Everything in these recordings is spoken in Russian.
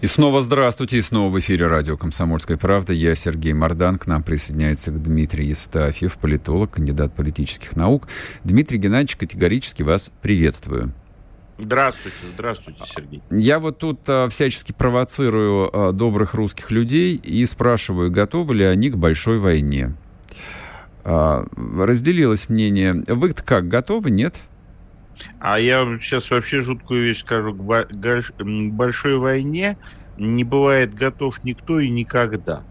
И снова здравствуйте, и снова в эфире радио «Комсомольская правда». Я Сергей Мордан, к нам присоединяется Дмитрий Евстафьев, политолог, кандидат политических наук. Дмитрий Геннадьевич, категорически вас приветствую. Здравствуйте, здравствуйте, Сергей. Я вот тут а, всячески провоцирую а, добрых русских людей и спрашиваю, готовы ли они к большой войне. А, разделилось мнение. вы как, готовы, нет? А я сейчас вообще жуткую вещь скажу. К большой войне не бывает готов никто и никогда.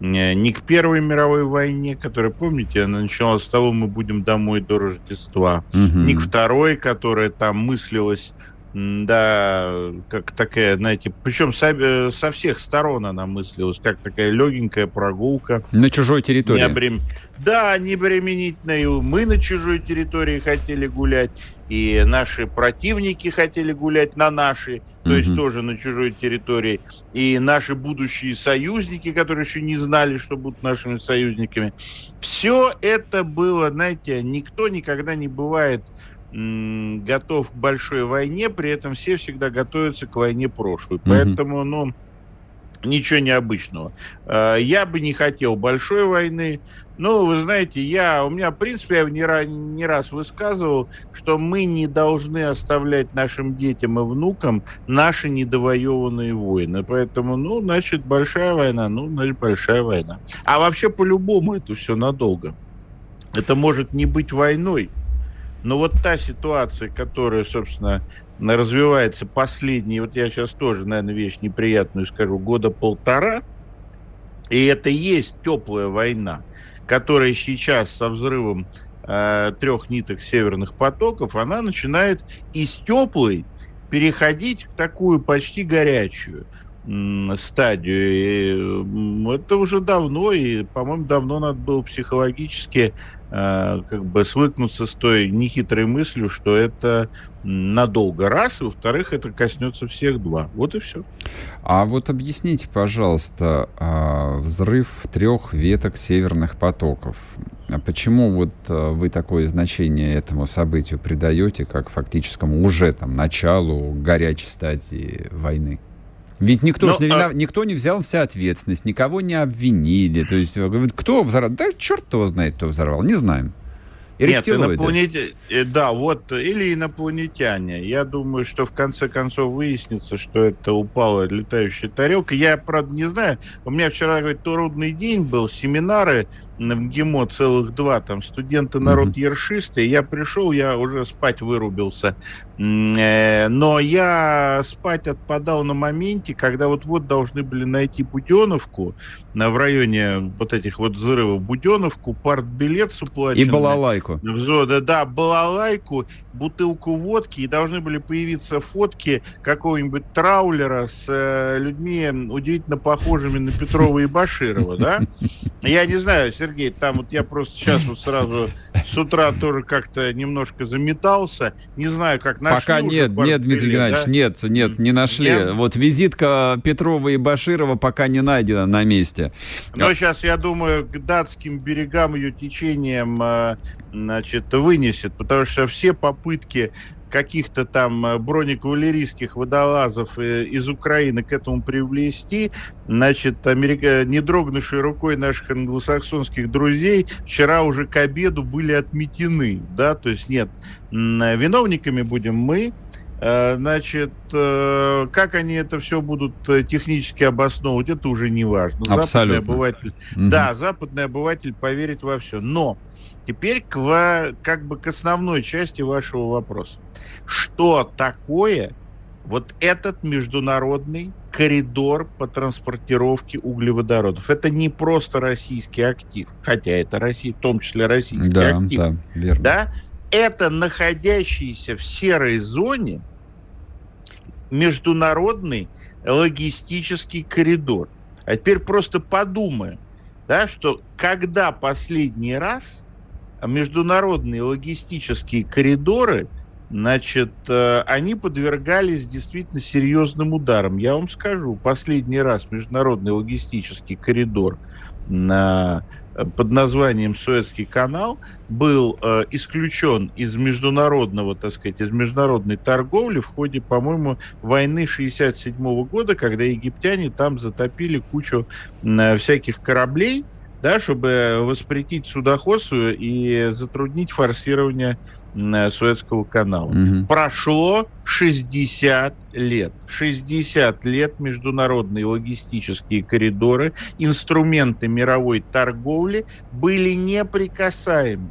Ни к Первой мировой войне, которая, помните, она началась с того, мы будем домой до Рождества, угу. ни к Второй, которая там мыслилась да, как такая, знаете, причем со, э, со всех сторон она мыслилась, как такая легенькая прогулка. На чужой территории. Не обрем... Да, необременительная. Мы на чужой территории хотели гулять, и наши противники хотели гулять на нашей, то угу. есть тоже на чужой территории. И наши будущие союзники, которые еще не знали, что будут нашими союзниками. Все это было, знаете, никто никогда не бывает готов к большой войне, при этом все всегда готовятся к войне прошлой. Угу. Поэтому, ну, ничего необычного. А, я бы не хотел большой войны. Но, вы знаете, я, у меня, в принципе, я не, не раз высказывал, что мы не должны оставлять нашим детям и внукам наши недовоеванные войны. Поэтому, ну, значит, большая война, ну, значит, большая война. А вообще, по-любому, это все надолго. Это может не быть войной, но вот та ситуация, которая, собственно, развивается последние, вот я сейчас тоже, наверное, вещь неприятную скажу, года полтора, и это есть теплая война, которая сейчас со взрывом э, трех ниток северных потоков, она начинает из теплой переходить к такую почти горячую стадию. И это уже давно, и, по-моему, давно надо было психологически как бы свыкнуться с той нехитрой мыслью, что это надолго раз, и во-вторых, это коснется всех два. Вот и все. А вот объясните, пожалуйста, э, взрыв трех веток северных потоков. А почему вот э, вы такое значение этому событию придаете, как фактическому уже там началу горячей стадии войны? Ведь никто, Но, же не, а... никто не взялся ответственность, никого не обвинили. То есть, кто взорвал? Да черт его знает, кто взорвал, не знаем. Нет, инопланетяне, э, да, вот, или инопланетяне. Я думаю, что в конце концов выяснится, что это упала летающая тарелка. Я, правда, не знаю. У меня вчера, говорит, трудный день был, семинары в ГИМО целых два, там студенты народ mm-hmm. ершисты. Я пришел, я уже спать вырубился. Э, но я спать отпадал на моменте, когда вот-вот должны были найти Буденовку в районе вот этих вот взрывов Буденовку, партбилет с уплаченным. И балалайку. Да, да, балалайку, бутылку водки, и должны были появиться фотки какого-нибудь траулера с э, людьми удивительно похожими на Петрова и Баширова, да? Я не знаю, Сергей, там вот я просто сейчас вот сразу с утра тоже как-то немножко заметался. Не знаю, как нашли. Пока нет, нет, Дмитрий Геннадьевич, да? нет, нет, не нашли. Нет? Вот визитка Петрова и Баширова пока не найдена на месте. Но сейчас, я думаю, к датским берегам ее течением, э, значит, вынесет, потому что все попытки каких-то там э, бронекавалерийских водолазов э, из Украины к этому привлести, значит, Америка, не дрогнувшей рукой наших англосаксонских друзей вчера уже к обеду были отметены, да, то есть нет, виновниками будем мы, э, Значит, как они это все будут технически обосновывать, это уже не важно. Абсолютно. Западный обыватель, угу. Да, западный обыватель поверит во все. Но Теперь к, как бы к основной части вашего вопроса. Что такое вот этот международный коридор по транспортировке углеводородов? Это не просто российский актив, хотя это Россия, в том числе российский да, актив. Да, верно. Да? Это находящийся в серой зоне международный логистический коридор. А теперь просто подумаем, да, что когда последний раз международные логистические коридоры, значит, э, они подвергались действительно серьезным ударам. Я вам скажу, последний раз международный логистический коридор на под названием Суэцкий канал был э, исключен из международного, так сказать, из международной торговли в ходе, по-моему, войны 67 года, когда египтяне там затопили кучу э, всяких кораблей, да, чтобы воспретить судоходство и затруднить форсирование Суэцкого канала. Угу. Прошло 60 лет. 60 лет международные логистические коридоры, инструменты мировой торговли были неприкасаемы.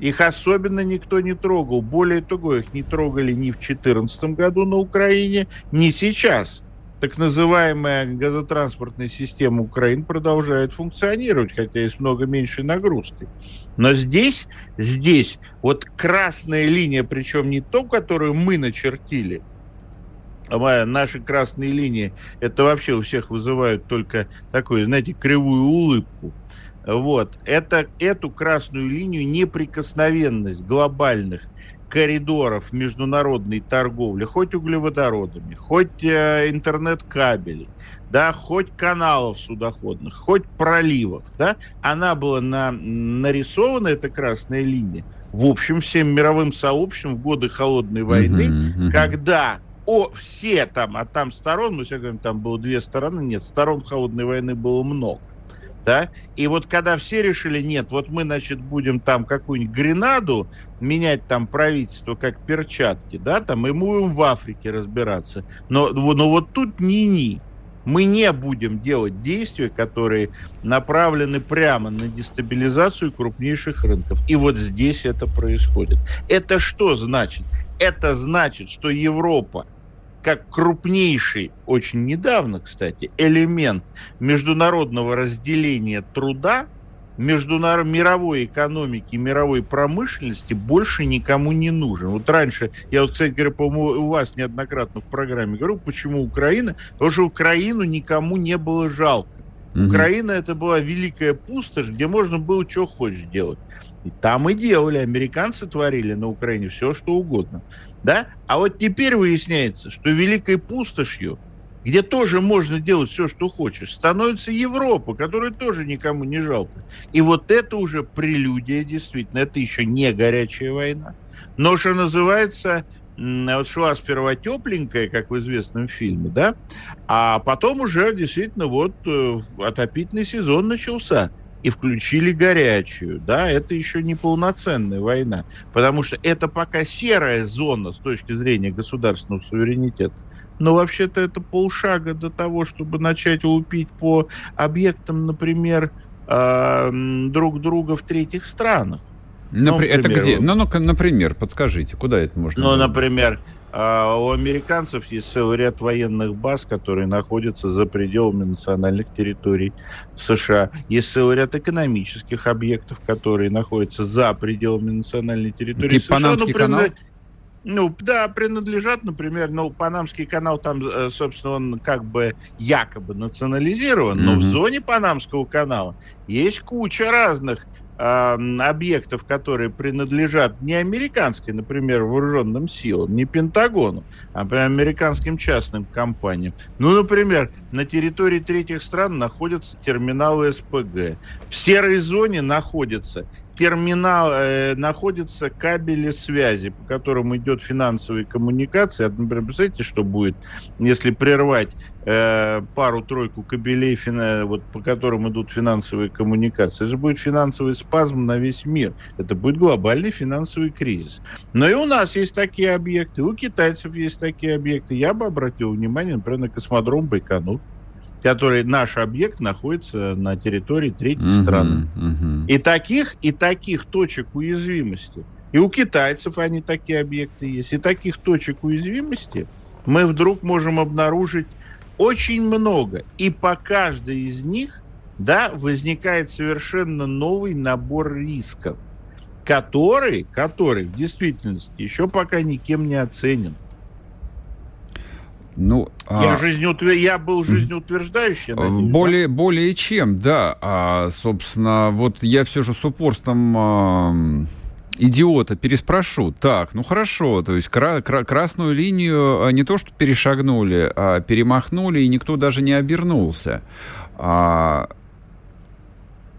Их особенно никто не трогал. Более того, их не трогали ни в 2014 году на Украине, ни сейчас так называемая газотранспортная система Украины продолжает функционировать, хотя есть много меньшей нагрузки. Но здесь, здесь вот красная линия, причем не то, которую мы начертили, а наши красные линии, это вообще у всех вызывают только такую, знаете, кривую улыбку. Вот. Это, эту красную линию неприкосновенность глобальных коридоров международной торговли, хоть углеводородами, хоть э, интернет-кабелей, да, хоть каналов судоходных, хоть проливов, да, она была на, нарисована, эта красная линия, в общем, всем мировым сообществом в годы Холодной войны, uh-huh, uh-huh. когда о, все там, а там сторон, мы все говорим, там было две стороны, нет, сторон Холодной войны было много да, и вот когда все решили, нет, вот мы, значит, будем там какую-нибудь Гренаду менять там правительство как перчатки, да, там, и мы будем в Африке разбираться, но, но вот тут ни-ни, мы не будем делать действия, которые направлены прямо на дестабилизацию крупнейших рынков. И вот здесь это происходит. Это что значит? Это значит, что Европа как крупнейший, очень недавно, кстати, элемент международного разделения труда, международ, мировой экономики, мировой промышленности больше никому не нужен. Вот раньше, я вот, кстати говоря, по-моему, у вас неоднократно в программе говорю, почему Украина, потому что Украину никому не было жалко. Угу. Украина это была великая пустошь, где можно было что хочешь делать. И там и делали, американцы творили на Украине все, что угодно да? А вот теперь выясняется, что великой пустошью, где тоже можно делать все, что хочешь, становится Европа, которая тоже никому не жалко. И вот это уже прелюдия, действительно, это еще не горячая война. Но что называется, вот шла сперва тепленькая, как в известном фильме, да, а потом уже действительно вот э, отопительный сезон начался и включили горячую, да, это еще не полноценная война, потому что это пока серая зона с точки зрения государственного суверенитета. Но вообще-то это полшага до того, чтобы начать лупить по объектам, например, э, друг друга в третьих странах. Напр- ну, например, это где? Ну, ну, например, подскажите, куда это можно? Ну, например, а у американцев есть целый ряд военных баз, которые находятся за пределами национальных территорий США. Есть целый ряд экономических объектов, которые находятся за пределами национальной территории типа США. Панамский ну, канал? Ну, да, принадлежат, например, ну, Панамский канал там, э, собственно, он как бы якобы национализирован, mm-hmm. но в зоне Панамского канала есть куча разных объектов, которые принадлежат не американской, например, вооруженным силам, не Пентагону, а американским частным компаниям. Ну, например, на территории третьих стран находятся терминалы СПГ. В серой зоне находятся терминал, э, находятся кабели связи, по которым идет финансовые коммуникации. Например, представляете, что будет, если прервать э, пару-тройку кабелей, фина, вот, по которым идут финансовые коммуникации. Это же будет финансовый спазм на весь мир. Это будет глобальный финансовый кризис. Но и у нас есть такие объекты, у китайцев есть такие объекты. Я бы обратил внимание, например, на космодром Байконур который наш объект находится на территории третьей uh-huh, страны. Uh-huh. И таких, и таких точек уязвимости. И у китайцев они такие объекты есть. И таких точек уязвимости мы вдруг можем обнаружить очень много. И по каждой из них да, возникает совершенно новый набор рисков, который, который в действительности еще пока никем не оценен. Ну, я, а... жизнеутвер... я был жизнеутверждающий. Более, да? более чем, да. А, собственно, вот я все же с упорством а, идиота переспрошу. Так, ну хорошо, то есть кра- кра- красную линию а, не то что перешагнули, а перемахнули, и никто даже не обернулся. А,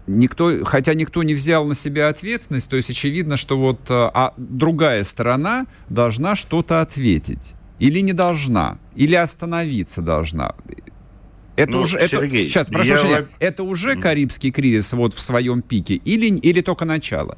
никто, хотя никто не взял на себя ответственность, то есть очевидно, что вот а, а другая сторона должна что-то ответить. Или не должна, или остановиться должна. Это ну, уже, Сергей, это, сейчас, прошу я... прощения, это уже Карибский кризис вот в своем пике или, или только начало?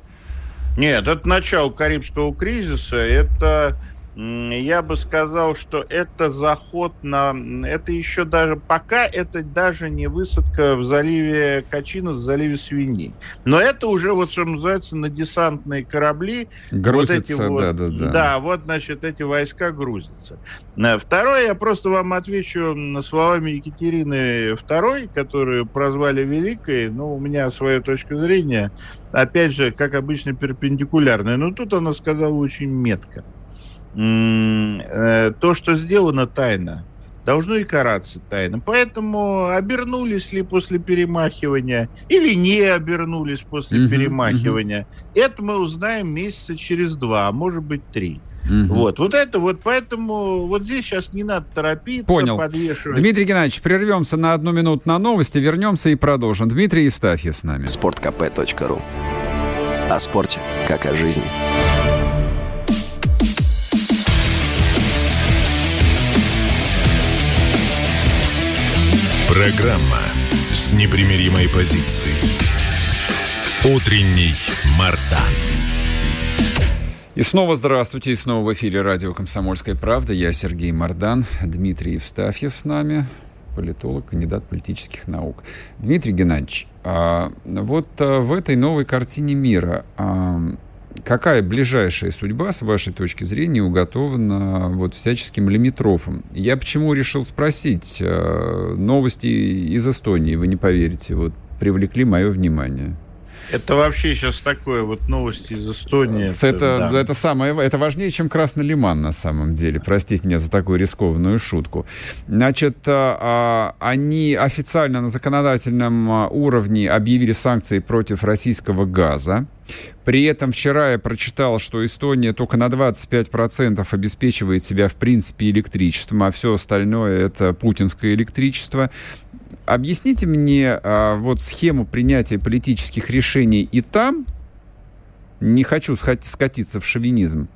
Нет, это начало Карибского кризиса, это я бы сказал, что это заход на... Это еще даже... Пока это даже не высадка в заливе Качина, в заливе Свиней. Но это уже, вот что называется, на десантные корабли. Грузятся, вот эти да, вот, да, да. Да, вот, значит, эти войска грузятся. Э, второе, я просто вам отвечу словами Екатерины II, которую прозвали Великой. Ну, у меня своя точка зрения, опять же, как обычно, перпендикулярная. Но тут она сказала очень метко. Э, то, что сделано тайно, должно и караться тайно. Поэтому обернулись ли после перемахивания или не обернулись после uh-huh, перемахивания, uh-huh. это мы узнаем месяца через два, а может быть три. Угу. Вот, вот это вот, поэтому вот здесь сейчас не надо торопиться, Понял. подвешивать. Дмитрий Геннадьевич, прервемся на одну минуту на новости, вернемся и продолжим. Дмитрий Евстафьев с нами. Спорткп.ру О спорте, как о жизни. Программа с непримиримой позицией. Утренний Мардан. И снова здравствуйте, и снова в эфире радио «Комсомольская правда». Я Сергей Мардан, Дмитрий Евстафьев с нами, политолог, кандидат политических наук. Дмитрий Геннадьевич, а, вот а, в этой новой картине мира какая ближайшая судьба, с вашей точки зрения, уготована вот всяческим лимитрофом? Я почему решил спросить? Э, новости из Эстонии, вы не поверите, вот привлекли мое внимание. Это вообще сейчас такое вот новости из Эстонии. Это, это, да. это самое, это важнее, чем Красный Лиман на самом деле. Простите меня за такую рискованную шутку. Значит, а, они официально на законодательном а, уровне объявили санкции против российского газа. При этом вчера я прочитал, что Эстония только на 25% обеспечивает себя, в принципе, электричеством, а все остальное это путинское электричество. Объясните мне а, вот схему принятия политических решений и там, не хочу скатиться в шовинизм,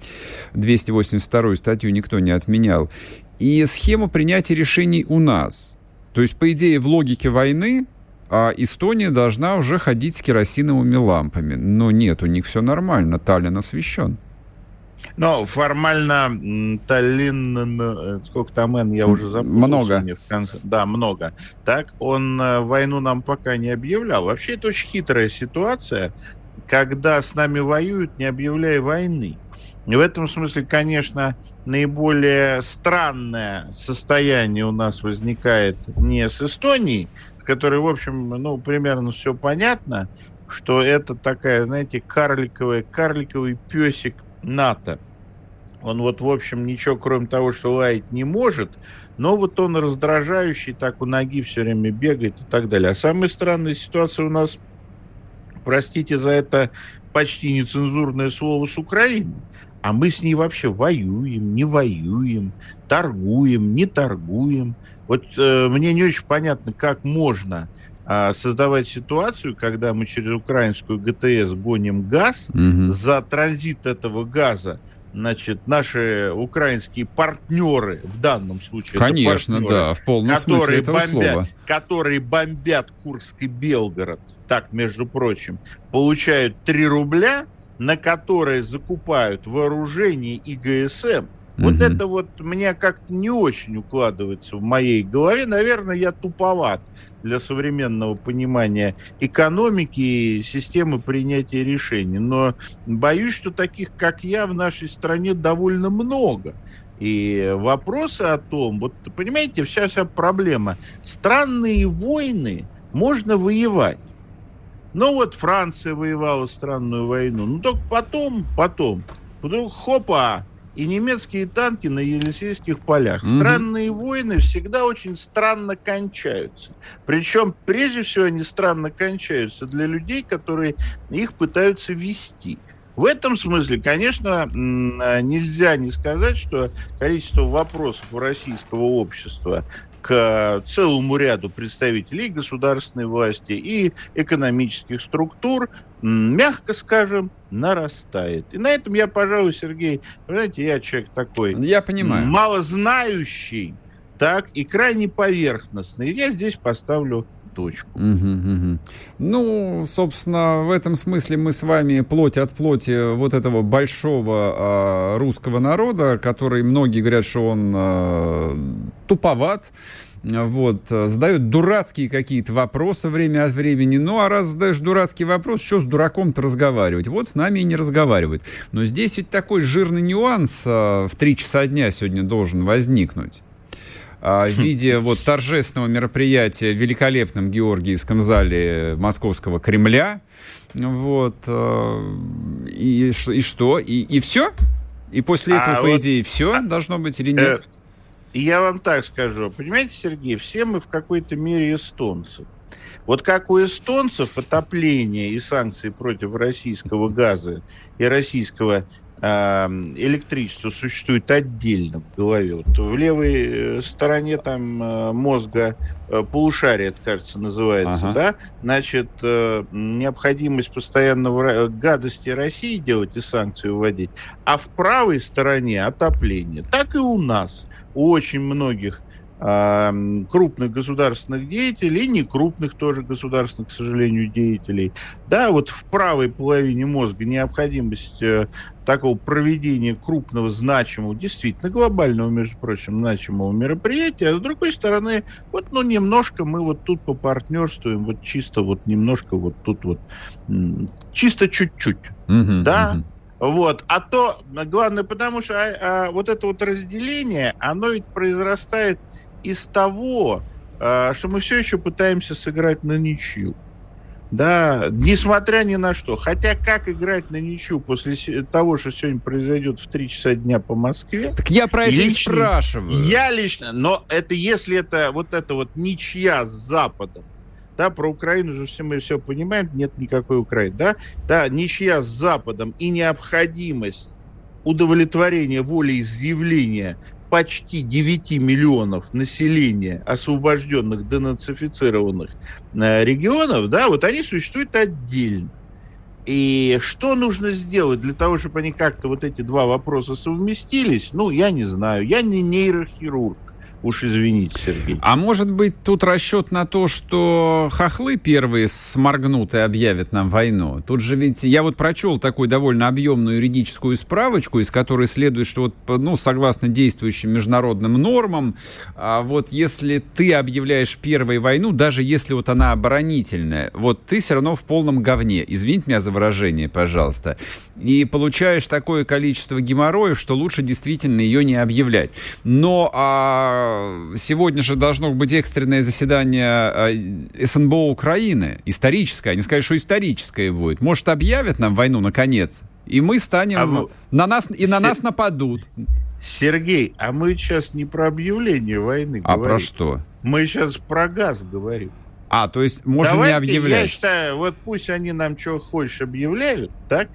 282 статью никто не отменял, и схему принятия решений у нас. То есть, по идее, в логике войны а Эстония должна уже ходить с керосиновыми лампами. Но нет, у них все нормально, Таллин освещен. Но формально Таллин, э, сколько там Н, я уже забыл. Много. Да, много. Так, он э, войну нам пока не объявлял. Вообще, это очень хитрая ситуация, когда с нами воюют, не объявляя войны. И в этом смысле, конечно, наиболее странное состояние у нас возникает не с Эстонией, которой, в общем, ну, примерно все понятно, что это такая, знаете, карликовая, карликовый песик НАТО. Он вот, в общем, ничего, кроме того, что лаять не может, но вот он раздражающий, так у ноги все время бегает и так далее. А самая странная ситуация у нас, простите за это почти нецензурное слово, с Украиной. А мы с ней вообще воюем, не воюем, торгуем, не торгуем. Вот э, мне не очень понятно, как можно э, создавать ситуацию, когда мы через украинскую ГТС гоним газ, угу. за транзит этого газа значит, наши украинские партнеры в данном случае. Конечно, партнеры, да, в полном смысле этого бомбят, слова. Которые бомбят Курск и Белгород, так, между прочим, получают 3 рубля, на которые закупают вооружение и ГСМ. Вот угу. это вот мне как-то не очень укладывается в моей голове. Наверное, я туповат для современного понимания экономики и системы принятия решений. Но боюсь, что таких, как я, в нашей стране довольно много. И вопросы о том, вот понимаете, вся вся проблема. Странные войны можно воевать. Ну вот Франция воевала странную войну. Ну только потом, потом, потом хопа, и немецкие танки на Елисейских полях. Mm-hmm. Странные войны всегда очень странно кончаются. Причем, прежде всего, они странно кончаются для людей, которые их пытаются вести. В этом смысле, конечно, нельзя не сказать, что количество вопросов у российского общества к целому ряду представителей государственной власти и экономических структур, мягко скажем, нарастает. И на этом я, пожалуй, Сергей, знаете, я человек такой... Я понимаю. Малознающий, так, и крайне поверхностный. Я здесь поставлю точку. Угу, угу. Ну, собственно, в этом смысле мы с вами плоть от плоти вот этого большого э, русского народа, который многие говорят, что он э, туповат, вот, задают дурацкие какие-то вопросы время от времени. Ну, а раз задаешь дурацкий вопрос, что с дураком-то разговаривать? Вот с нами и не разговаривают. Но здесь ведь такой жирный нюанс э, в три часа дня сегодня должен возникнуть. А, в виде вот торжественного мероприятия в великолепном Георгиевском зале Московского Кремля. Вот. Э, и, и что? И, и все? И после а этого, а по вот, идее, все а, должно быть или нет? Э, я вам так скажу. Понимаете, Сергей, все мы в какой-то мере эстонцы. Вот как у эстонцев отопление и санкции против российского газа и российского электричество существует отдельно в голове. Вот в левой э, стороне там э, мозга э, полушария, это, кажется, называется, ага. да, значит, необходимость постоянного гадости России делать и санкции вводить, а в правой стороне отопление. Так и у нас. У очень многих крупных государственных деятелей и некрупных тоже государственных, к сожалению, деятелей. Да, вот в правой половине мозга необходимость э, такого проведения крупного, значимого, действительно глобального, между прочим, значимого мероприятия, а с другой стороны, вот, ну, немножко мы вот тут попартнерствуем, вот чисто вот немножко вот тут вот, чисто чуть-чуть, mm-hmm, да, mm-hmm. Вот. А то, главное, потому что а, а, вот это вот разделение, оно ведь произрастает из того, а, что мы все еще пытаемся сыграть на ничью. Да, несмотря ни на что. Хотя как играть на ничью после того, что сегодня произойдет в 3 часа дня по Москве? Так я про это лично, и спрашиваю. Я лично, но это если это вот это вот ничья с Западом, да, про Украину же все мы все понимаем, нет никакой Украины, да, да, ничья с Западом и необходимость удовлетворения волеизъявления почти 9 миллионов населения освобожденных, денацифицированных э, регионов, да, вот они существуют отдельно. И что нужно сделать для того, чтобы они как-то вот эти два вопроса совместились, ну, я не знаю. Я не нейрохирург. Уж извините, Сергей. А может быть, тут расчет на то, что хохлы первые сморгнут и объявят нам войну? Тут же ведь я вот прочел такую довольно объемную юридическую справочку, из которой следует, что вот, ну, согласно действующим международным нормам, а вот если ты объявляешь первой войну, даже если вот она оборонительная, вот ты все равно в полном говне. Извините меня за выражение, пожалуйста. И получаешь такое количество геморроев, что лучше действительно ее не объявлять. Но а сегодня же должно быть экстренное заседание а, СНБО Украины, историческое, они сказали, что историческое будет. Может, объявят нам войну наконец, и мы станем... А на нас, и на Се... нас нападут. Сергей, а мы сейчас не про объявление войны а говорим. А про что? Мы сейчас про газ говорим. А, то есть можем Давайте, не объявлять. Я считаю, вот пусть они нам что хочешь объявляют, так?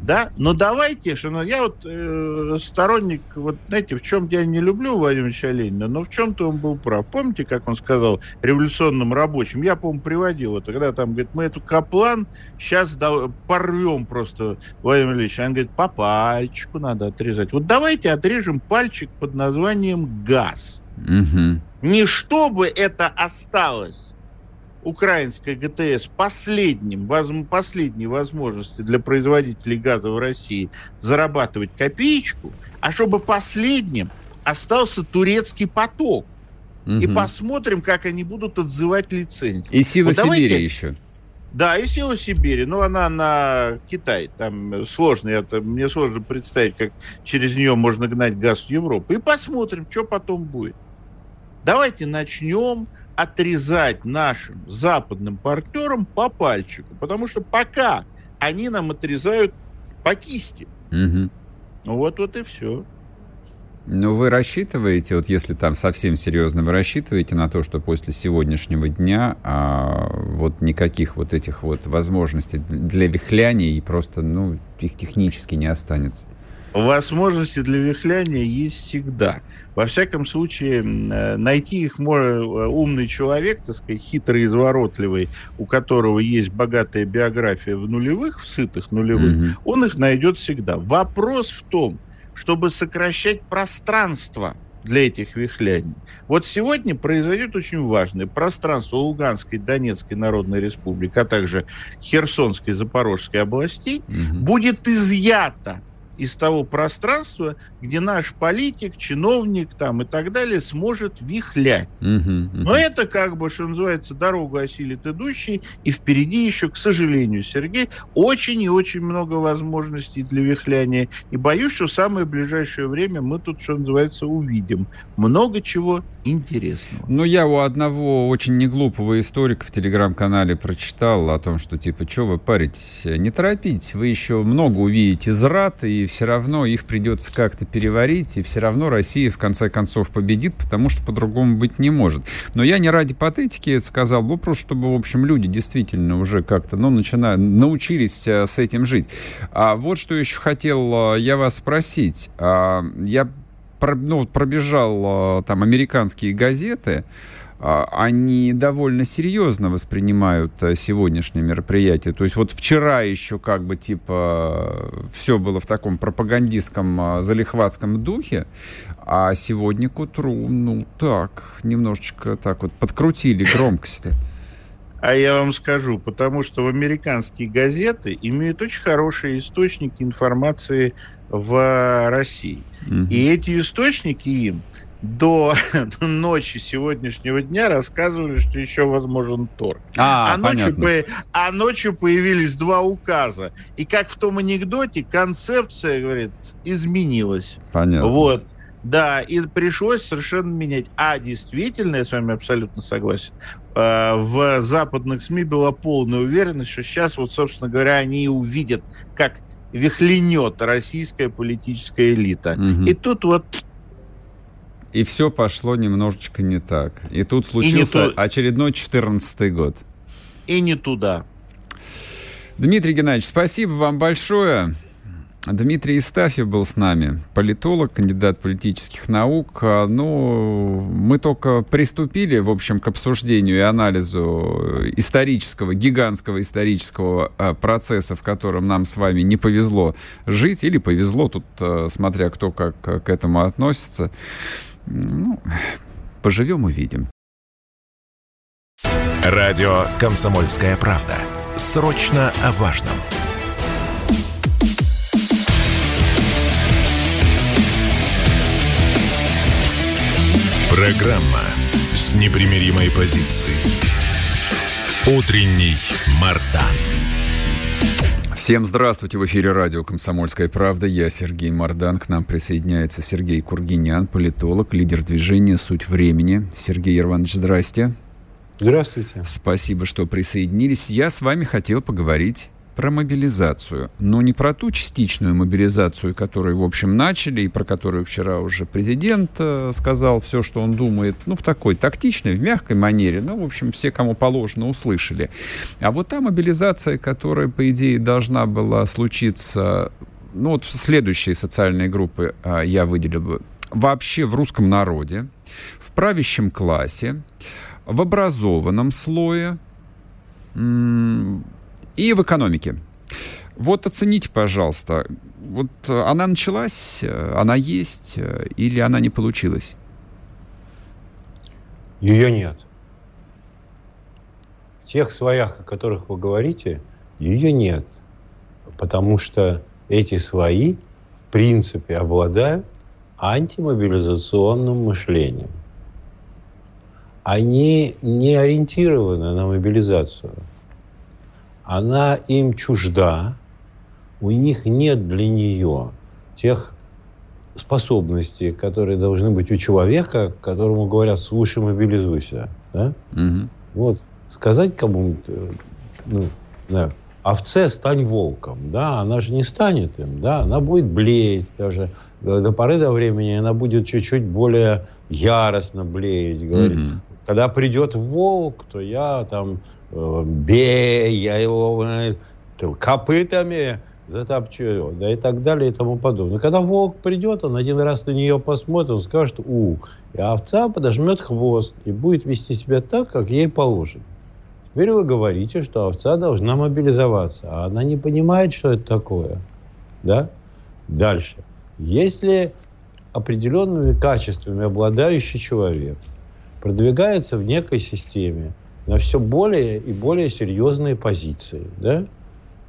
Да, но давайте, что ну, я вот э, сторонник, вот знаете, в чем я не люблю Владимира Ленина, но в чем-то он был прав. Помните, как он сказал революционным рабочим? Я, по-моему, приводил это, когда там, говорит, мы эту Каплан сейчас да, порвем просто, Владимир Ильич. Он говорит, по пальчику надо отрезать. Вот давайте отрежем пальчик под названием газ. Угу. Не чтобы это осталось украинская ГТС последним, воз, последней возможности для производителей газа в России зарабатывать копеечку, а чтобы последним остался турецкий поток. Угу. И посмотрим, как они будут отзывать лицензии. И сила вот Сибири давайте... еще. Да, и сила Сибири, но она на Китай. Там сложно, это, мне сложно представить, как через нее можно гнать газ в Европу. И посмотрим, что потом будет. Давайте начнем отрезать нашим западным партнерам по пальчику, потому что пока они нам отрезают по кисти. Угу. Ну вот, вот и все. Но вы рассчитываете, вот если там совсем серьезно, вы рассчитываете на то, что после сегодняшнего дня а, вот никаких вот этих вот возможностей для вихляний и просто, ну, их технически не останется? Возможности для вихляния есть всегда. Во всяком случае, э, найти их может э, умный человек, так сказать, хитрый, изворотливый, у которого есть богатая биография в нулевых, в сытых нулевых, mm-hmm. он их найдет всегда. Вопрос в том, чтобы сокращать пространство для этих вихляний. Вот сегодня произойдет очень важное. Пространство Луганской, Донецкой Народной Республики, а также Херсонской, Запорожской областей угу. будет изъято из того пространства, где наш политик, чиновник там и так далее сможет вихлять. Угу, угу. Но это как бы, что называется, дорогу осилит идущий, и впереди еще, к сожалению, Сергей, очень и очень много возможностей для вихляния. И боюсь, что в самое ближайшее время мы тут, что называется, увидим много чего интересного. Ну, я у одного очень неглупого историка в телеграм-канале прочитал о том, что типа, что вы паритесь, не торопитесь, вы еще много увидите зрат, и все равно их придется как-то переварить, и все равно Россия в конце концов победит, потому что по-другому быть не может. Но я не ради патетики это сказал, ну просто чтобы, в общем, люди действительно уже как-то, ну, начинают, научились э, с этим жить. А вот что еще хотел э, я вас спросить. А, я ну, пробежал э, там американские газеты, они довольно серьезно воспринимают э, сегодняшнее мероприятие. То есть вот вчера еще как бы типа все было в таком пропагандистском э, залихватском духе, а сегодня к утру, ну так, немножечко так вот подкрутили громкости. А я вам скажу, потому что в американские газеты имеют очень хорошие источники информации в России. Mm-hmm. И эти источники им до ночи сегодняшнего дня рассказывали, что еще возможен торг. А, а, ночью, по... а ночью появились два указа. И как в том анекдоте, концепция, говорит, изменилась. Понятно. Вот. Да, и пришлось совершенно менять. А действительно, я с вами абсолютно согласен, э, в западных СМИ была полная уверенность, что сейчас, вот, собственно говоря, они увидят, как вихленет российская политическая элита. Угу. И тут вот и все пошло немножечко не так. И тут случился и очередной 14 год. И не туда. Дмитрий Геннадьевич, спасибо вам большое. Дмитрий Евстафьев был с нами, политолог, кандидат политических наук. А, ну, мы только приступили, в общем, к обсуждению и анализу исторического, гигантского исторического а, процесса, в котором нам с вами не повезло жить, или повезло, тут а, смотря кто как к этому относится. Ну, поживем увидим. Радио «Комсомольская правда». Срочно о важном. Программа с непримиримой позицией. Утренний Мардан. Всем здравствуйте! В эфире радио «Комсомольская правда». Я Сергей Мордан. К нам присоединяется Сергей Кургинян, политолог, лидер движения «Суть времени». Сергей Иванович, здрасте. Здравствуйте. Спасибо, что присоединились. Я с вами хотел поговорить про мобилизацию. Но не про ту частичную мобилизацию, которую, в общем, начали, и про которую вчера уже президент э, сказал все, что он думает, ну, в такой тактичной, в мягкой манере. Ну, в общем, все, кому положено, услышали. А вот та мобилизация, которая, по идее, должна была случиться, ну, вот следующие социальные группы э, я выделил бы, вообще в русском народе, в правящем классе, в образованном слое, и в экономике. Вот оцените, пожалуйста, вот э, она началась, э, она есть э, или она не получилась? Ее нет. В тех своях, о которых вы говорите, ее нет. Потому что эти свои, в принципе, обладают антимобилизационным мышлением. Они не ориентированы на мобилизацию – она им чужда, у них нет для нее тех способностей, которые должны быть у человека, которому говорят, слушай, мобилизуйся. Да? Угу. Вот сказать кому-нибудь, э, ну, да, овце стань волком, да, она же не станет им, да, она будет блеять даже, до поры до времени она будет чуть-чуть более яростно блеять. Говорит, угу. когда придет волк, то я там бей, я его копытами затопчу его, да и так далее и тому подобное. Когда волк придет, он один раз на нее посмотрит, он скажет «у», и овца подожмет хвост и будет вести себя так, как ей положено. Теперь вы говорите, что овца должна мобилизоваться, а она не понимает, что это такое. Да? Дальше. Если определенными качествами обладающий человек продвигается в некой системе на все более и более серьезные позиции, да,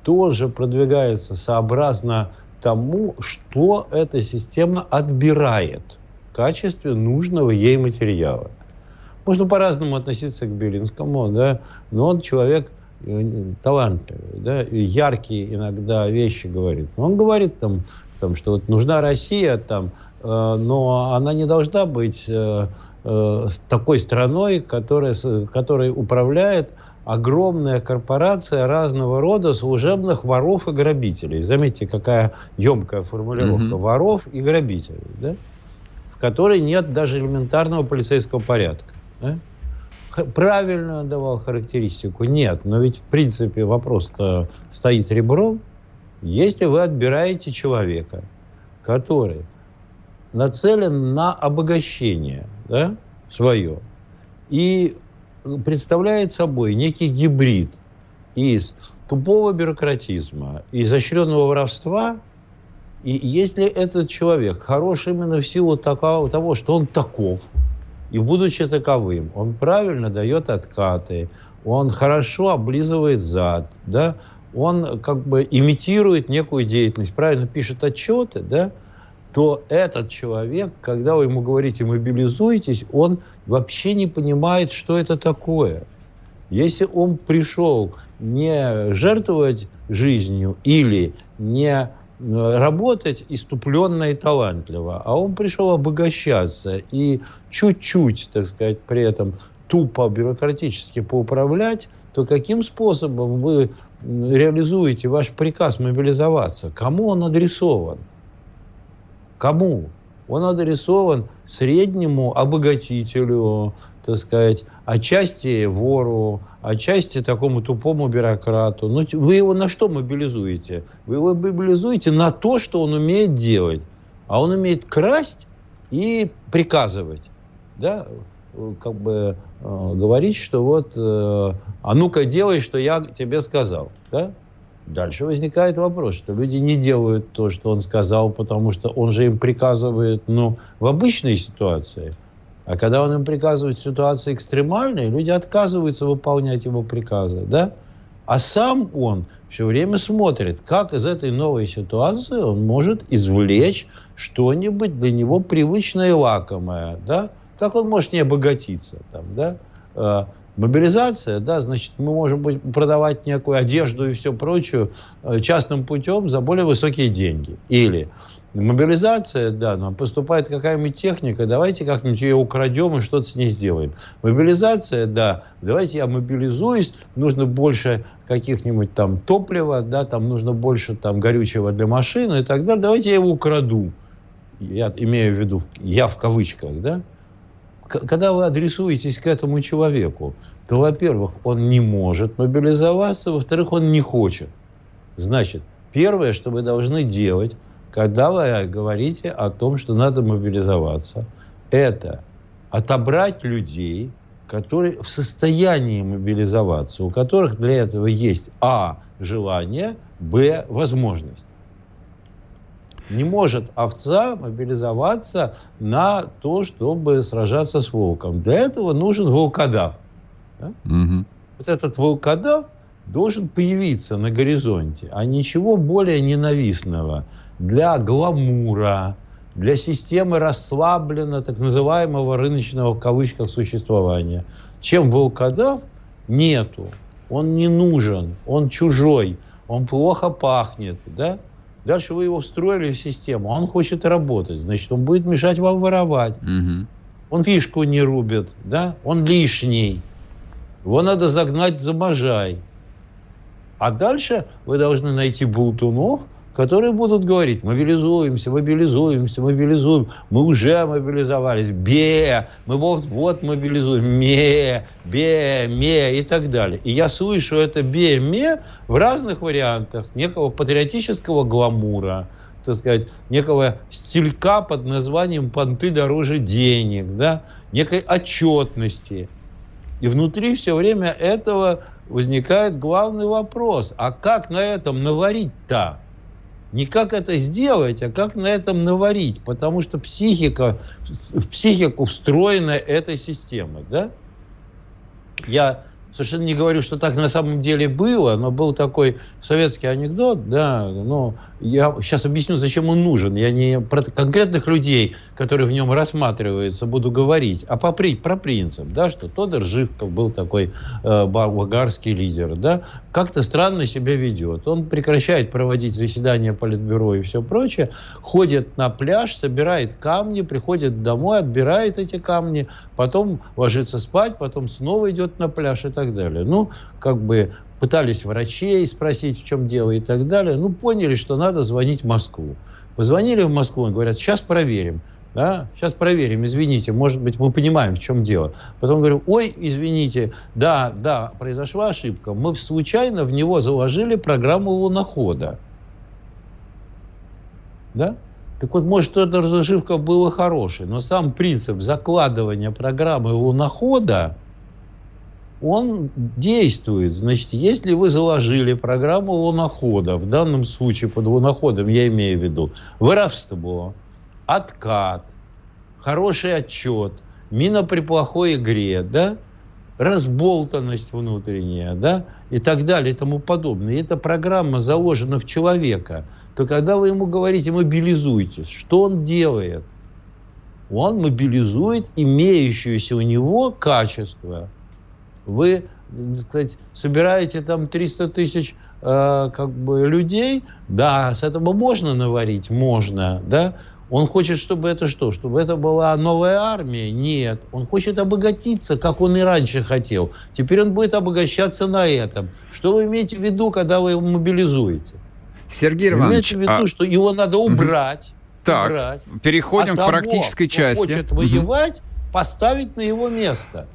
тоже продвигается сообразно тому, что эта система отбирает в качестве нужного ей материала. Можно по-разному относиться к Белинскому, да, но он человек э, талантливый, да, и яркие иногда вещи говорит. Он говорит там, там что вот нужна Россия, там, э, но она не должна быть э, э, такой страной, которая, которой управляет огромная корпорация разного рода служебных воров и грабителей. Заметьте, какая емкая формулировка. Mm-hmm. Воров и грабителей, да? в которой нет даже элементарного полицейского порядка. Да? Правильно давал характеристику? Нет. Но ведь, в принципе, вопрос-то стоит ребром. Если вы отбираете человека, который нацелен на обогащение да, свое, и представляет собой некий гибрид из тупого бюрократизма изощренного воровства. И если этот человек хорош именно в силу такого, того, что он таков, и будучи таковым, он правильно дает откаты, он хорошо облизывает зад, да, он как бы имитирует некую деятельность, правильно пишет отчеты, да, то этот человек, когда вы ему говорите «мобилизуйтесь», он вообще не понимает, что это такое. Если он пришел не жертвовать жизнью или не работать иступленно и талантливо, а он пришел обогащаться и чуть-чуть, так сказать, при этом тупо бюрократически поуправлять, то каким способом вы реализуете ваш приказ мобилизоваться? Кому он адресован? Кому? Он адресован среднему обогатителю, так сказать, отчасти вору, отчасти такому тупому бюрократу. Ну, вы его на что мобилизуете? Вы его мобилизуете на то, что он умеет делать. А он умеет красть и приказывать. Да? Как бы э, говорить, что вот, э, а ну-ка делай, что я тебе сказал. Да? Дальше возникает вопрос, что люди не делают то, что он сказал, потому что он же им приказывает, ну, в обычной ситуации. А когда он им приказывает в ситуации экстремальной, люди отказываются выполнять его приказы, да? А сам он все время смотрит, как из этой новой ситуации он может извлечь что-нибудь для него привычное и лакомое, да? Как он может не обогатиться, там, да? Мобилизация, да, значит, мы можем продавать некую одежду и все прочее э, частным путем за более высокие деньги. Или мобилизация, да, нам поступает какая-нибудь техника, давайте как-нибудь ее украдем и что-то с ней сделаем. Мобилизация, да, давайте я мобилизуюсь, нужно больше каких-нибудь там топлива, да, там нужно больше там горючего для машины и так далее, давайте я его украду. Я имею в виду, я в кавычках, да, когда вы адресуетесь к этому человеку, то, во-первых, он не может мобилизоваться, во-вторых, он не хочет. Значит, первое, что вы должны делать, когда вы говорите о том, что надо мобилизоваться, это отобрать людей, которые в состоянии мобилизоваться, у которых для этого есть а. желание, б. возможность не может овца мобилизоваться на то, чтобы сражаться с волком. Для этого нужен волкодав. Да? Угу. Вот этот волкодав должен появиться на горизонте, а ничего более ненавистного для гламура, для системы расслабленно так называемого рыночного в кавычках существования, чем волкодав, нету. Он не нужен, он чужой, он плохо пахнет, да? Дальше вы его встроили в систему, он хочет работать, значит, он будет мешать вам воровать. Угу. Он фишку не рубит, да? Он лишний. Его надо загнать за можай. А дальше вы должны найти болтунов, которые будут говорить, мобилизуемся, мобилизуемся, мобилизуем, мы уже мобилизовались, бе, мы вот-вот мобилизуем, ме, бе, ме и так далее. И я слышу это бе, ме в разных вариантах некого патриотического гламура, так сказать, некого стилька под названием «понты дороже денег», да, некой отчетности. И внутри все время этого возникает главный вопрос. А как на этом наварить-то? Не как это сделать, а как на этом наварить. Потому что психика, в психику встроена эта система. Да? Я совершенно не говорю, что так на самом деле было, но был такой советский анекдот, да, но я сейчас объясню, зачем он нужен. Я не про конкретных людей, которые в нем рассматриваются, буду говорить, а по, про принцип, да, что Тодор Живков был такой э, болгарский лидер, да, как-то странно себя ведет. Он прекращает проводить заседания политбюро и все прочее, ходит на пляж, собирает камни, приходит домой, отбирает эти камни, потом ложится спать, потом снова идет на пляж и так далее. Ну, как бы пытались врачей спросить, в чем дело и так далее. Ну, поняли, что надо звонить в Москву. Позвонили в Москву и говорят, сейчас проверим. Да? Сейчас проверим, извините, может быть, мы понимаем, в чем дело. Потом говорю, ой, извините, да, да, произошла ошибка. Мы случайно в него заложили программу лунохода. Да? Так вот, может, эта разживка была хорошей, но сам принцип закладывания программы лунохода – он действует. Значит, если вы заложили программу лунохода, в данном случае под луноходом я имею в виду воровство, откат, хороший отчет, мина при плохой игре, да, разболтанность внутренняя, да, и так далее и тому подобное. И эта программа заложена в человека, то когда вы ему говорите «мобилизуйтесь», что он делает? Он мобилизует имеющееся у него качество – вы, так сказать, собираете там 300 тысяч э, как бы людей, да, с этого можно наварить, можно, да, он хочет, чтобы это что? Чтобы это была новая армия? Нет. Он хочет обогатиться, как он и раньше хотел. Теперь он будет обогащаться на этом. Что вы имеете в виду, когда вы его мобилизуете? Сергей Иванович... Имеете в виду, а... что его надо убрать. Так, убрать, переходим а к того, практической части. Кто хочет воевать, поставить на его место.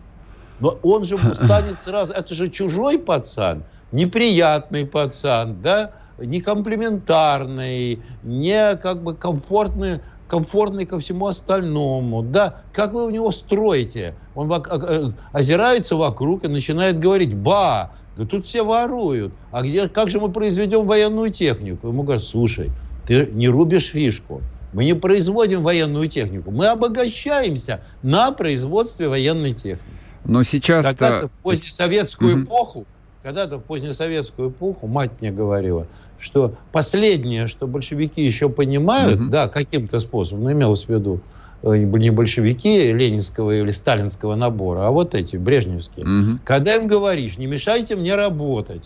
Но он же станет сразу... Это же чужой пацан, неприятный пацан, да, не комплементарный, не как бы комфортный, комфортный ко всему остальному, да, как вы у него строите? Он э, озирается вокруг и начинает говорить, ба, да тут все воруют, а где, как же мы произведем военную технику? Ему говорят, слушай, ты не рубишь фишку, мы не производим военную технику, мы обогащаемся на производстве военной техники. Но сейчас... Когда-то в позднесоветскую угу. эпоху, когда-то в позднесоветскую эпоху мать мне говорила, что последнее, что большевики еще понимают, угу. да, каким-то способом, но имелось в виду э, не большевики ленинского или сталинского набора, а вот эти, брежневские. Угу. Когда им говоришь, не мешайте мне работать,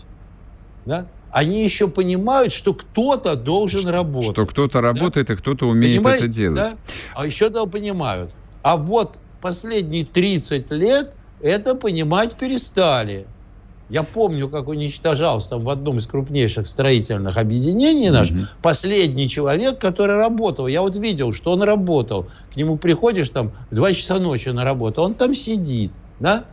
да, они еще понимают, что кто-то должен что, работать. Что кто-то работает, да? и кто-то умеет Понимаете, это делать. Да? А еще да, понимают. А вот последние 30 лет это понимать перестали. Я помню, как уничтожался там в одном из крупнейших строительных объединений наш mm-hmm. последний человек, который работал. Я вот видел, что он работал. К нему приходишь там в 2 часа ночи на работу, он там сидит, да?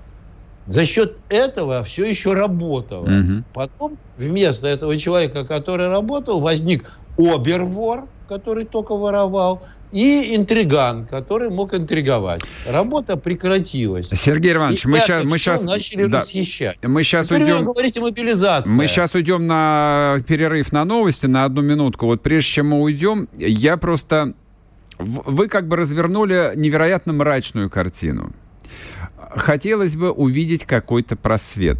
За счет этого все еще работало. Mm-hmm. Потом вместо этого человека, который работал, возник обервор, который только воровал, и интриган, который мог интриговать. Работа прекратилась. Сергей Иванович, и мы сейчас, мы сейчас начали да, расхищать. Мы сейчас Теперь уйдем. Вы говорите мобилизация. Мы сейчас уйдем на перерыв на новости на одну минутку. Вот прежде чем мы уйдем, я просто вы как бы развернули невероятно мрачную картину. Хотелось бы увидеть какой-то просвет.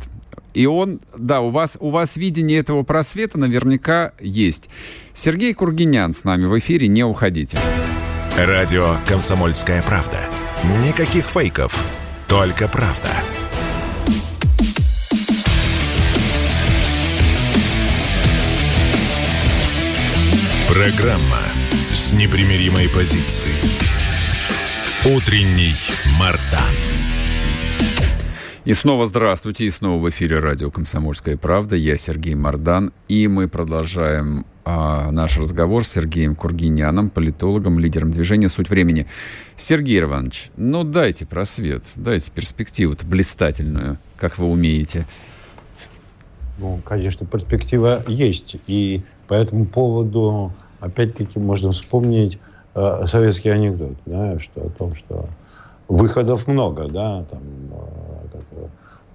И он, да, у вас, у вас видение этого просвета наверняка есть. Сергей Кургинян с нами в эфире, не уходите. Радио «Комсомольская правда». Никаких фейков, только правда. Программа с непримиримой позицией. Утренний Мардан. И снова здравствуйте, и снова в эфире радио «Комсомольская правда». Я Сергей Мордан, и мы продолжаем а, наш разговор с Сергеем Кургиняном, политологом, лидером движения «Суть времени». Сергей Иванович, ну дайте просвет, дайте перспективу-то блистательную, как вы умеете. Ну, конечно, перспектива есть, и по этому поводу, опять-таки, можно вспомнить э, советский анекдот, да, что о том, что выходов много, да, там, э,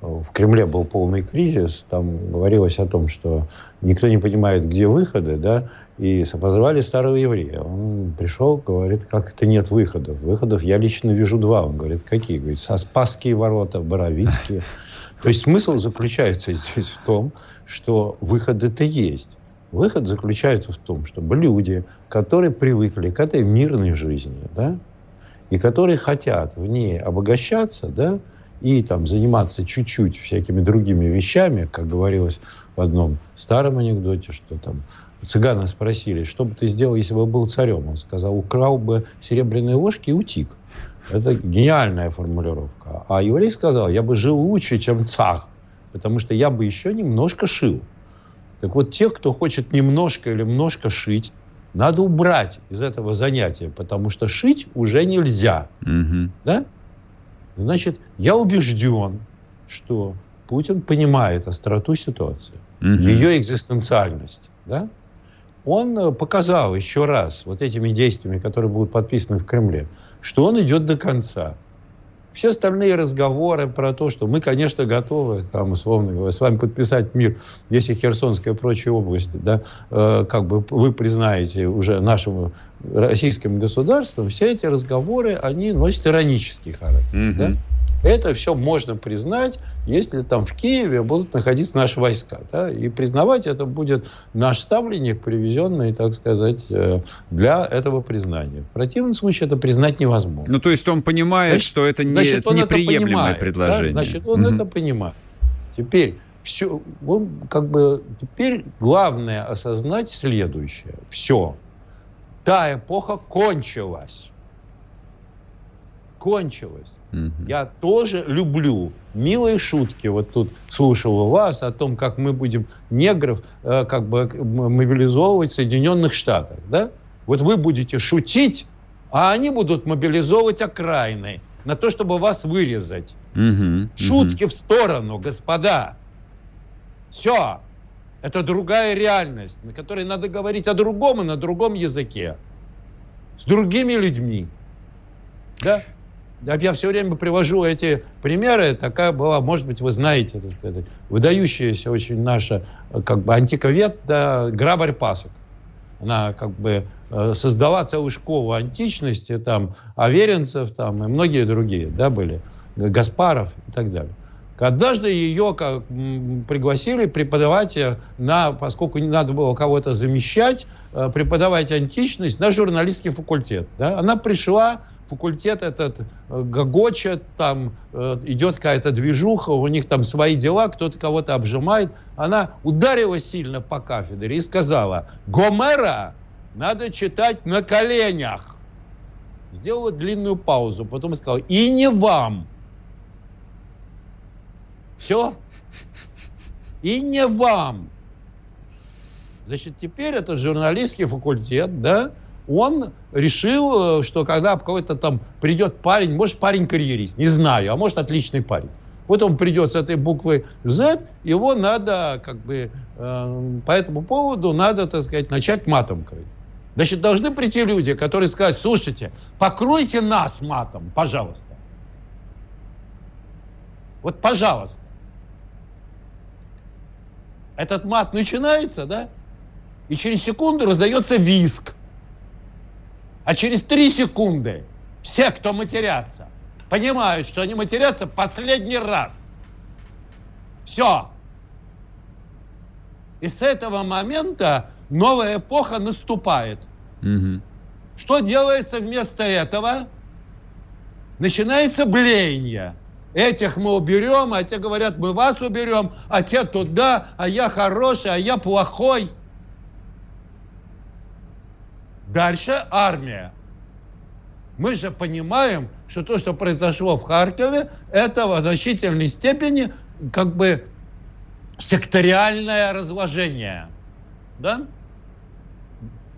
в Кремле был полный кризис, там говорилось о том, что никто не понимает, где выходы, да, и позвали старого еврея. Он пришел, говорит, как это нет выходов. Выходов я лично вижу два. Он говорит, какие? Говорит, Спасские ворота, Боровицкие. То есть смысл заключается здесь в том, что выходы-то есть. Выход заключается в том, чтобы люди, которые привыкли к этой мирной жизни, да, и которые хотят в ней обогащаться, да, и там заниматься чуть-чуть всякими другими вещами, как говорилось в одном старом анекдоте, что там цыгана спросили, что бы ты сделал, если бы был царем? Он сказал, украл бы серебряные ложки и утик. Это гениальная формулировка. А еврей сказал, я бы жил лучше, чем царь, потому что я бы еще немножко шил. Так вот, тех, кто хочет немножко или немножко шить, надо убрать из этого занятия, потому что шить уже нельзя. Угу. Да? Значит, я убежден, что Путин понимает остроту ситуации, угу. ее экзистенциальность. Да? Он э, показал еще раз вот этими действиями, которые будут подписаны в Кремле, что он идет до конца. Все остальные разговоры про то, что мы, конечно, готовы, там, условно говоря, с вами подписать мир, если Херсонская и прочие области, да, э, как бы вы признаете уже нашим российским государством, все эти разговоры, они носят иронический характер. Mm-hmm. Да? Это все можно признать, если там в Киеве будут находиться наши войска. Да? И признавать это будет наш ставленник, привезенный, так сказать, э, для этого признания. В противном случае это признать невозможно. Ну, то есть он понимает, значит, что это, не, значит, это неприемлемое понимает, предложение. Да? Значит, он угу. это понимает. Теперь все, он как бы теперь главное осознать следующее. Все. Та эпоха кончилась. Кончилась. Угу. Я тоже люблю милые шутки. Вот тут слушал у вас о том, как мы будем негров э, как бы мобилизовывать в Соединенных Штатах. Да? Вот вы будете шутить, а они будут мобилизовывать окраины на то, чтобы вас вырезать. Угу, Шутки угу. в сторону, господа. Все. Это другая реальность, на которой надо говорить о другом и на другом языке. С другими людьми. Да? Я все время привожу эти примеры. Такая была, может быть, вы знаете, так сказать, выдающаяся очень наша как бы антиковед, да, Грабарь Пасок. Она как бы э, создала целую школу античности, там, Аверинцев, там, и многие другие, да, были, Гаспаров и так далее. Однажды ее как, пригласили преподавать на, поскольку не надо было кого-то замещать, э, преподавать античность на журналистский факультет. Да? Она пришла факультет этот э, гогочет, там э, идет какая-то движуха, у них там свои дела, кто-то кого-то обжимает. Она ударила сильно по кафедре и сказала, Гомера надо читать на коленях. Сделала длинную паузу, потом сказала, и не вам. Все. И не вам. Значит, теперь это журналистский факультет, да, он решил, э, что когда какой-то там придет парень, может парень карьерист, не знаю, а может отличный парень. Вот он придет с этой буквы Z, его надо как бы э, по этому поводу надо, так сказать, начать матом крыть. Значит, должны прийти люди, которые скажут, слушайте, покройте нас матом, пожалуйста. Вот, пожалуйста. Этот мат начинается, да? И через секунду раздается виск. А через три секунды все, кто матерятся, понимают, что они матерятся последний раз. Все. И с этого момента новая эпоха наступает. Угу. Что делается вместо этого? Начинается блеяние. Этих мы уберем, а те говорят, мы вас уберем, а те туда, а я хороший, а я плохой. Дальше армия. Мы же понимаем, что то, что произошло в Харькове, это в значительной степени как бы секториальное разложение. Да?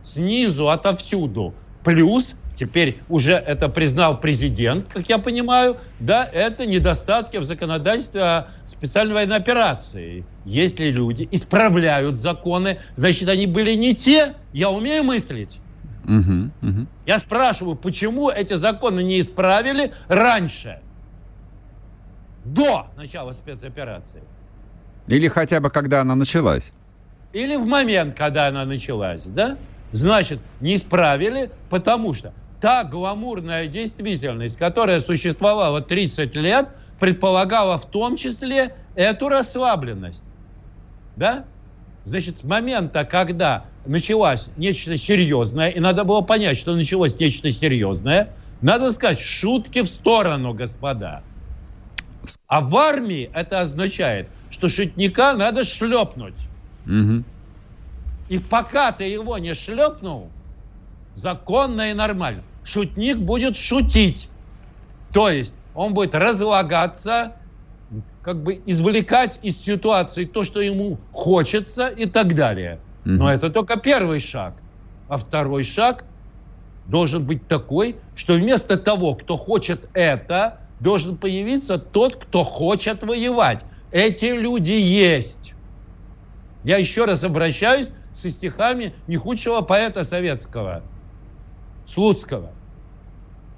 Снизу, отовсюду. Плюс теперь уже это признал президент, как я понимаю, да, это недостатки в законодательстве о специальной военной операции. Если люди исправляют законы, значит, они были не те. Я умею мыслить. Угу, угу. Я спрашиваю, почему эти законы не исправили раньше, до начала спецоперации? Или хотя бы когда она началась? Или в момент, когда она началась, да? Значит, не исправили, потому что та гламурная действительность, которая существовала 30 лет, предполагала в том числе эту расслабленность. Да? Значит, с момента, когда началось нечто серьезное, и надо было понять, что началось нечто серьезное, надо сказать, шутки в сторону, господа. А в армии это означает, что шутника надо шлепнуть. Угу. И пока ты его не шлепнул, законно и нормально шутник будет шутить. То есть он будет разлагаться, как бы извлекать из ситуации то, что ему хочется и так далее. Но это только первый шаг. А второй шаг должен быть такой, что вместо того, кто хочет это, должен появиться тот, кто хочет воевать. Эти люди есть. Я еще раз обращаюсь со стихами не худшего поэта советского – Слуцкого.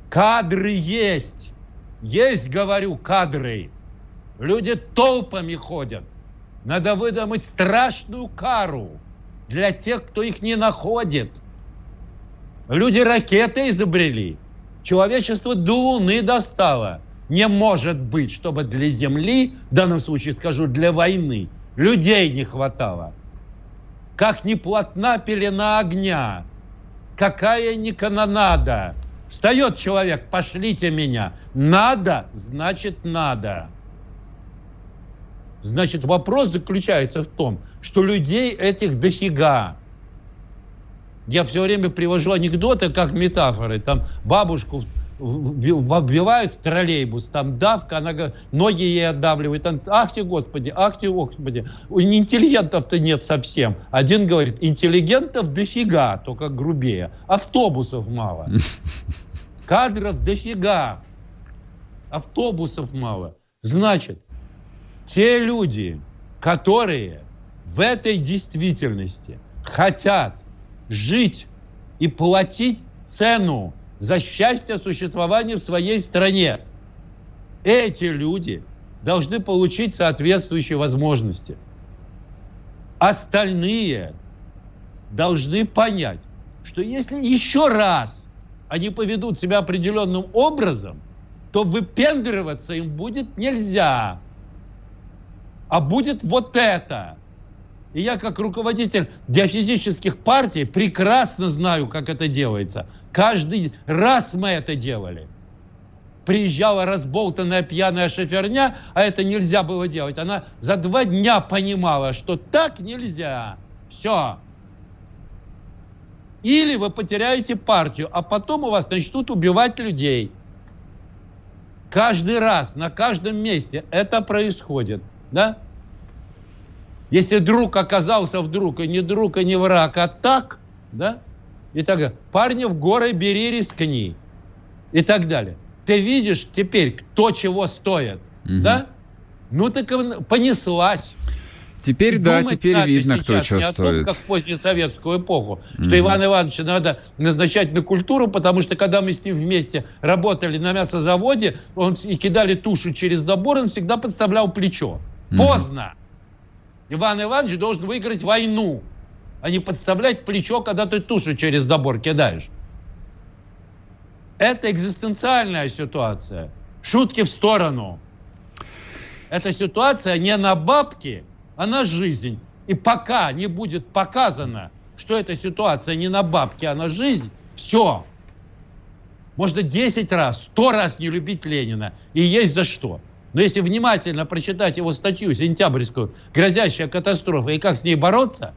Кадры есть. Есть, говорю, кадры. Люди толпами ходят. Надо выдумать страшную кару для тех, кто их не находит. Люди ракеты изобрели. Человечество до Луны достало. Не может быть, чтобы для Земли, в данном случае скажу, для войны, людей не хватало. Как не плотна пелена огня, какая не канонада. Встает человек, пошлите меня. Надо, значит надо. Значит, вопрос заключается в том, что людей этих дофига. Я все время привожу анекдоты как метафоры. Там бабушку вбивают в троллейбус, там давка, она ноги ей отдавливает. Там, ах ты, Господи, ах ты, Господи. У интеллигентов-то нет совсем. Один говорит, интеллигентов дофига, только грубее. Автобусов мало. Кадров дофига. Автобусов мало. Значит, те люди, которые в этой действительности хотят жить и платить цену за счастье существования в своей стране. Эти люди должны получить соответствующие возможности. Остальные должны понять, что если еще раз они поведут себя определенным образом, то выпендриваться им будет нельзя. А будет вот это – и я как руководитель геофизических партий прекрасно знаю, как это делается. Каждый раз мы это делали. Приезжала разболтанная пьяная шоферня, а это нельзя было делать. Она за два дня понимала, что так нельзя. Все. Или вы потеряете партию, а потом у вас начнут убивать людей. Каждый раз, на каждом месте это происходит. Да? Если друг оказался вдруг, и не друг, и не враг, а так, да, и так далее. Парня в горы бери, рискни, и так далее. Ты видишь теперь, кто чего стоит, угу. да? Ну так понеслась. Теперь, да, теперь видно, кто что не стоит. О том, как в позднесоветскую эпоху, что mm Ивана Ивановича надо назначать на культуру, потому что когда мы с ним вместе работали на мясозаводе, он и кидали тушу через забор, он всегда подставлял плечо. Поздно. Иван Иванович должен выиграть войну, а не подставлять плечо, когда ты тушу через забор кидаешь. Это экзистенциальная ситуация. Шутки в сторону. Эта ситуация не на бабки, а на жизнь. И пока не будет показано, что эта ситуация не на бабки, а на жизнь, все. Можно 10 раз, 100 раз не любить Ленина. И есть за что. Но если внимательно прочитать его статью сентябрьскую «Грозящая катастрофа» и как с ней бороться,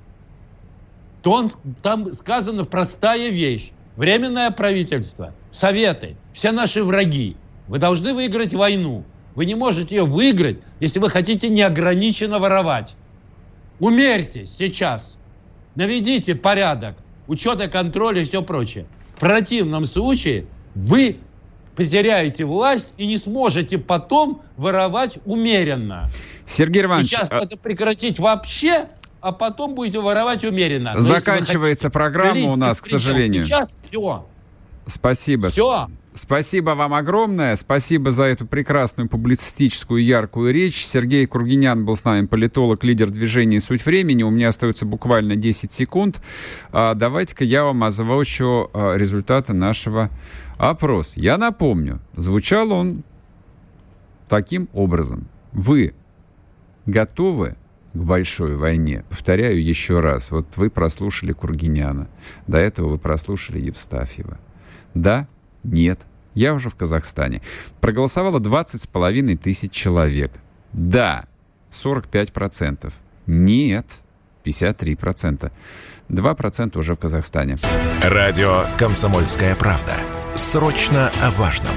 то он, там сказана простая вещь. Временное правительство, советы, все наши враги. Вы должны выиграть войну. Вы не можете ее выиграть, если вы хотите неограниченно воровать. Умерьтесь сейчас. Наведите порядок, учет и контроль и все прочее. В противном случае вы потеряете власть и не сможете потом воровать умеренно. Сергей Иванович... Сейчас а... надо прекратить вообще, а потом будете воровать умеренно. Но Заканчивается программа у нас, к сожалению. Сейчас все. Спасибо. Все. Спасибо вам огромное. Спасибо за эту прекрасную публицистическую яркую речь. Сергей Кургинян был с нами, политолог, лидер движения «Суть времени». У меня остается буквально 10 секунд. А, давайте-ка я вам озвучу а, результаты нашего опроса. Я напомню, звучал он таким образом. Вы готовы к большой войне? Повторяю еще раз. Вот вы прослушали Кургиняна. До этого вы прослушали Евстафьева. Да? Нет. Я уже в Казахстане. Проголосовало 20 с половиной тысяч человек. Да, 45%. Нет, 53%. 2% уже в Казахстане. Радио «Комсомольская правда». Срочно о важном.